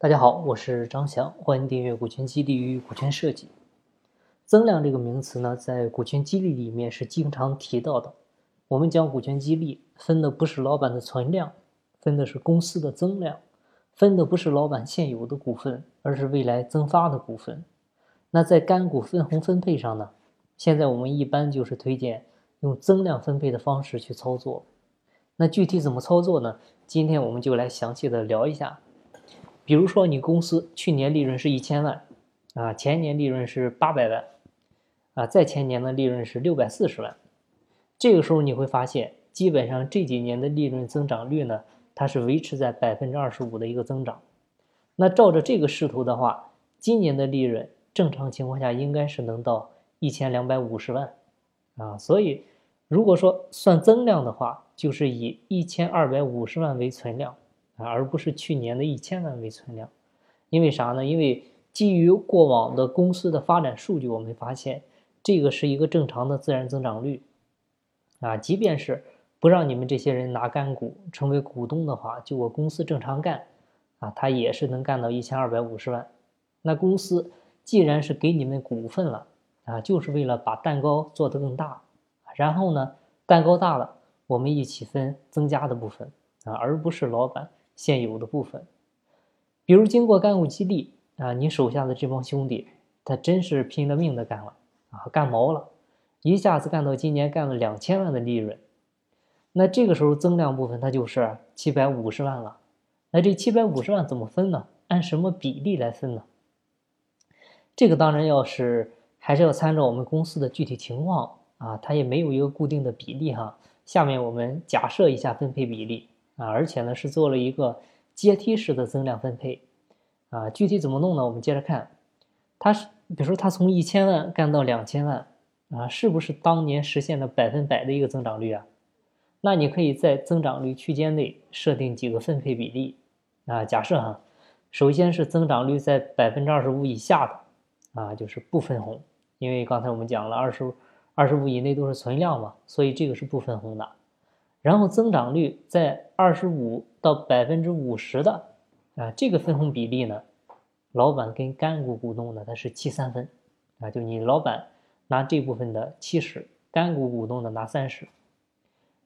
大家好，我是张翔，欢迎订阅《股权激励与股权设计》。增量这个名词呢，在股权激励里面是经常提到的。我们讲股权激励，分的不是老板的存量，分的是公司的增量，分的不是老板现有的股份，而是未来增发的股份。那在干股分红分配上呢，现在我们一般就是推荐用增量分配的方式去操作。那具体怎么操作呢？今天我们就来详细的聊一下。比如说，你公司去年利润是一千万，啊，前年利润是八百万，啊，再前年的利润是六百四十万，这个时候你会发现，基本上这几年的利润增长率呢，它是维持在百分之二十五的一个增长。那照着这个势头的话，今年的利润正常情况下应该是能到一千两百五十万，啊，所以如果说算增量的话，就是以一千二百五十万为存量。啊，而不是去年的一千万为存量，因为啥呢？因为基于过往的公司的发展数据，我们发现这个是一个正常的自然增长率。啊，即便是不让你们这些人拿干股成为股东的话，就我公司正常干，啊，他也是能干到一千二百五十万。那公司既然是给你们股份了，啊，就是为了把蛋糕做得更大，然后呢，蛋糕大了，我们一起分增加的部分，啊，而不是老板。现有的部分，比如经过干股激励啊，你手下的这帮兄弟，他真是拼了命的干了啊，干毛了，一下子干到今年干了两千万的利润，那这个时候增量部分它就是七百五十万了，那这七百五十万怎么分呢？按什么比例来分呢？这个当然要是还是要参照我们公司的具体情况啊，它也没有一个固定的比例哈。下面我们假设一下分配比例。啊，而且呢是做了一个阶梯式的增量分配，啊，具体怎么弄呢？我们接着看，它是比如说它从一千万干到两千万，啊，是不是当年实现了百分百的一个增长率啊？那你可以在增长率区间内设定几个分配比例，啊，假设哈，首先是增长率在百分之二十五以下的，啊，就是不分红，因为刚才我们讲了二十二十五以内都是存量嘛，所以这个是不分红的。然后增长率在二十五到百分之五十的啊，这个分红比例呢，老板跟干股股东呢，它是七三分啊，就你老板拿这部分的七十，干股股东的拿三十。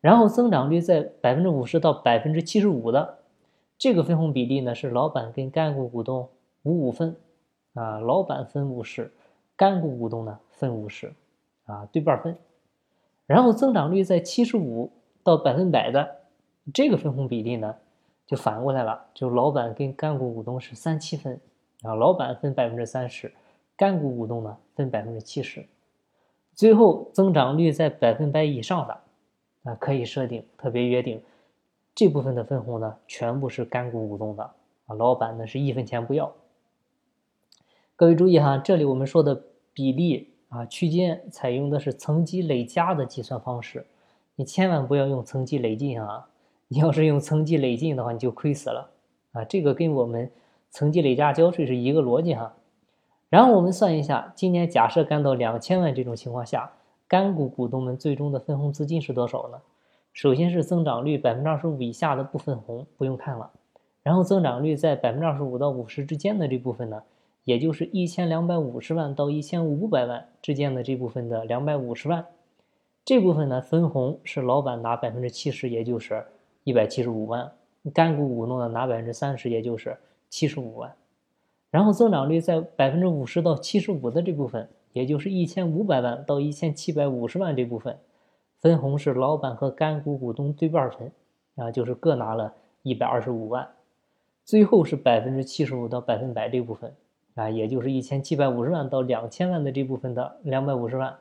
然后增长率在百分之五十到百分之七十五的这个分红比例呢，是老板跟干股股东五五分啊，老板分五十，干股股东呢分五十啊，对半分。然后增长率在七十五。到百分百的这个分红比例呢，就反过来了，就老板跟干股股东是三七分，啊，老板分百分之三十，干股股东呢分百分之七十，最后增长率在百分百以上的，啊，可以设定特别约定，这部分的分红呢全部是干股股东的，啊，老板呢是一分钱不要。各位注意哈，这里我们说的比例啊区间采用的是层级累加的计算方式。你千万不要用层级累进啊！你要是用层级累进的话，你就亏死了啊！这个跟我们层级累加交税是一个逻辑哈。然后我们算一下，今年假设干到两千万这种情况下，干股股东们最终的分红资金是多少呢？首先是增长率百分之二十五以下的不分红，不用看了。然后增长率在百分之二十五到五十之间的这部分呢，也就是一千两百五十万到一千五百万之间的这部分的两百五十万。这部分呢，分红是老板拿百分之七十，也就是一百七十五万；干股股东呢拿百分之三十，也就是七十五万。然后增长率在百分之五十到七十五的这部分，也就是一千五百万到一千七百五十万这部分，分红是老板和干股股东对半分，啊，就是各拿了一百二十五万。最后是百分之七十五到百分百这部分，啊，也就是一千七百五十万到两千万的这部分的两百五十万。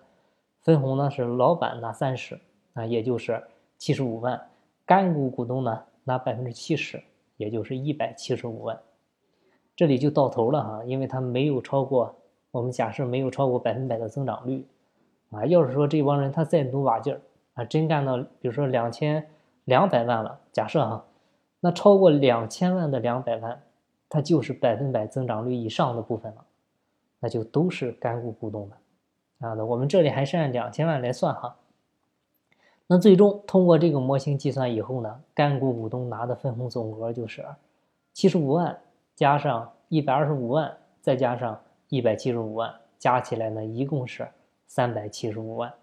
分红呢是老板拿三十啊，也就是七十五万，干股股东呢拿百分之七十，也就是一百七十五万，这里就到头了哈，因为它没有超过，我们假设没有超过百分百的增长率啊。要是说这帮人他再努把劲儿啊，真干到比如说两千两百万了，假设哈，那超过两千万的两百万，它就是百分百增长率以上的部分了，那就都是干股股东的。啊，那我们这里还是按两千万来算哈。那最终通过这个模型计算以后呢，干股股东拿的分红总额就是七十五万加上一百二十五万，再加上一百七十五万，加起来呢，一共是三百七十五万。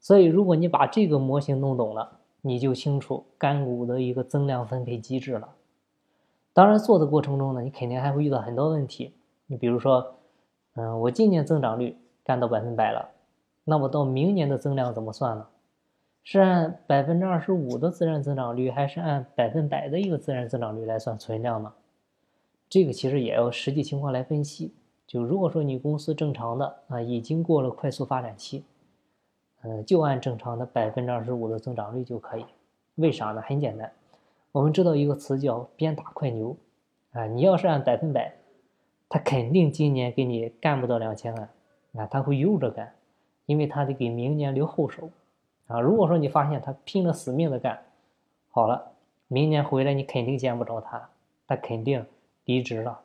所以，如果你把这个模型弄懂了，你就清楚干股的一个增量分配机制了。当然，做的过程中呢，你肯定还会遇到很多问题。你比如说，嗯，我今年增长率干到百分百了，那我到明年的增量怎么算呢？是按百分之二十五的自然增长率，还是按百分百的一个自然增长率来算存量呢？这个其实也要实际情况来分析。就如果说你公司正常的啊，已经过了快速发展期。呃，就按正常的百分之二十五的增长率就可以。为啥呢？很简单，我们知道一个词叫“鞭打快牛”，啊，你要是按百分百，他肯定今年给你干不到两千万，啊，他会悠着干，因为他得给明年留后手，啊，如果说你发现他拼了死命的干，好了，明年回来你肯定见不着他，他肯定离职了。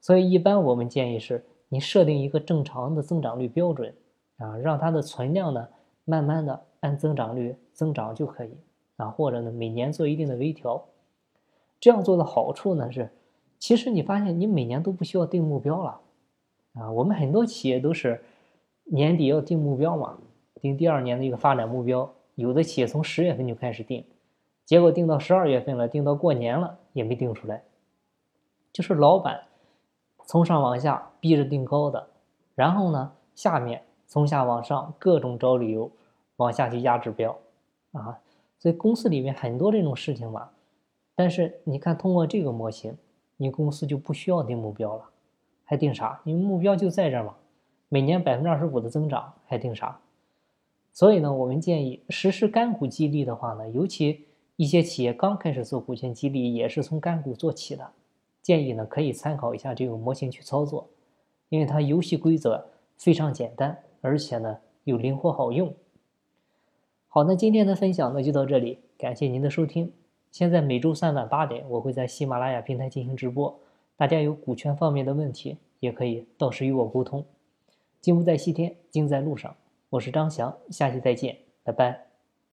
所以一般我们建议是，你设定一个正常的增长率标准，啊，让它的存量呢。慢慢的按增长率增长就可以啊，或者呢每年做一定的微调，这样做的好处呢是，其实你发现你每年都不需要定目标了啊。我们很多企业都是年底要定目标嘛，定第二年的一个发展目标，有的企业从十月份就开始定，结果定到十二月份了，定到过年了也没定出来，就是老板从上往下逼着定高的，然后呢下面从下往上各种找理由。往下去压指标，啊，所以公司里面很多这种事情吧，但是你看通过这个模型，你公司就不需要定目标了，还定啥？因为目标就在这儿嘛，每年百分之二十五的增长，还定啥？所以呢，我们建议实施干股激励的话呢，尤其一些企业刚开始做股权激励，也是从干股做起的，建议呢可以参考一下这个模型去操作，因为它游戏规则非常简单，而且呢又灵活好用。好，那今天的分享呢就到这里，感谢您的收听。现在每周三晚八点，我会在喜马拉雅平台进行直播，大家有股权方面的问题，也可以到时与我沟通。金不在西天，金在路上。我是张翔，下期再见，拜拜。